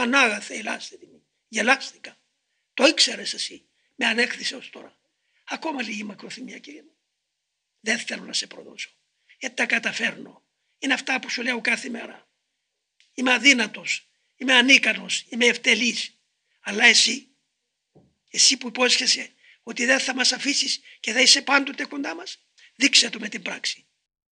Πανάγαθε, ελάστε μου, Γελάστηκα. Το ήξερες εσύ. Με ανέκτησε ως τώρα. Ακόμα λίγη μακροθυμία, κύριε μου. Δεν θέλω να σε προδώσω. Γιατί τα καταφέρνω. Είναι αυτά που σου λέω κάθε μέρα. Είμαι αδύνατος. Είμαι ανίκανος. Είμαι ευτελής. Αλλά εσύ, εσύ που υπόσχεσαι ότι δεν θα μας αφήσεις και θα είσαι πάντοτε κοντά μας. δείξε το με την πράξη.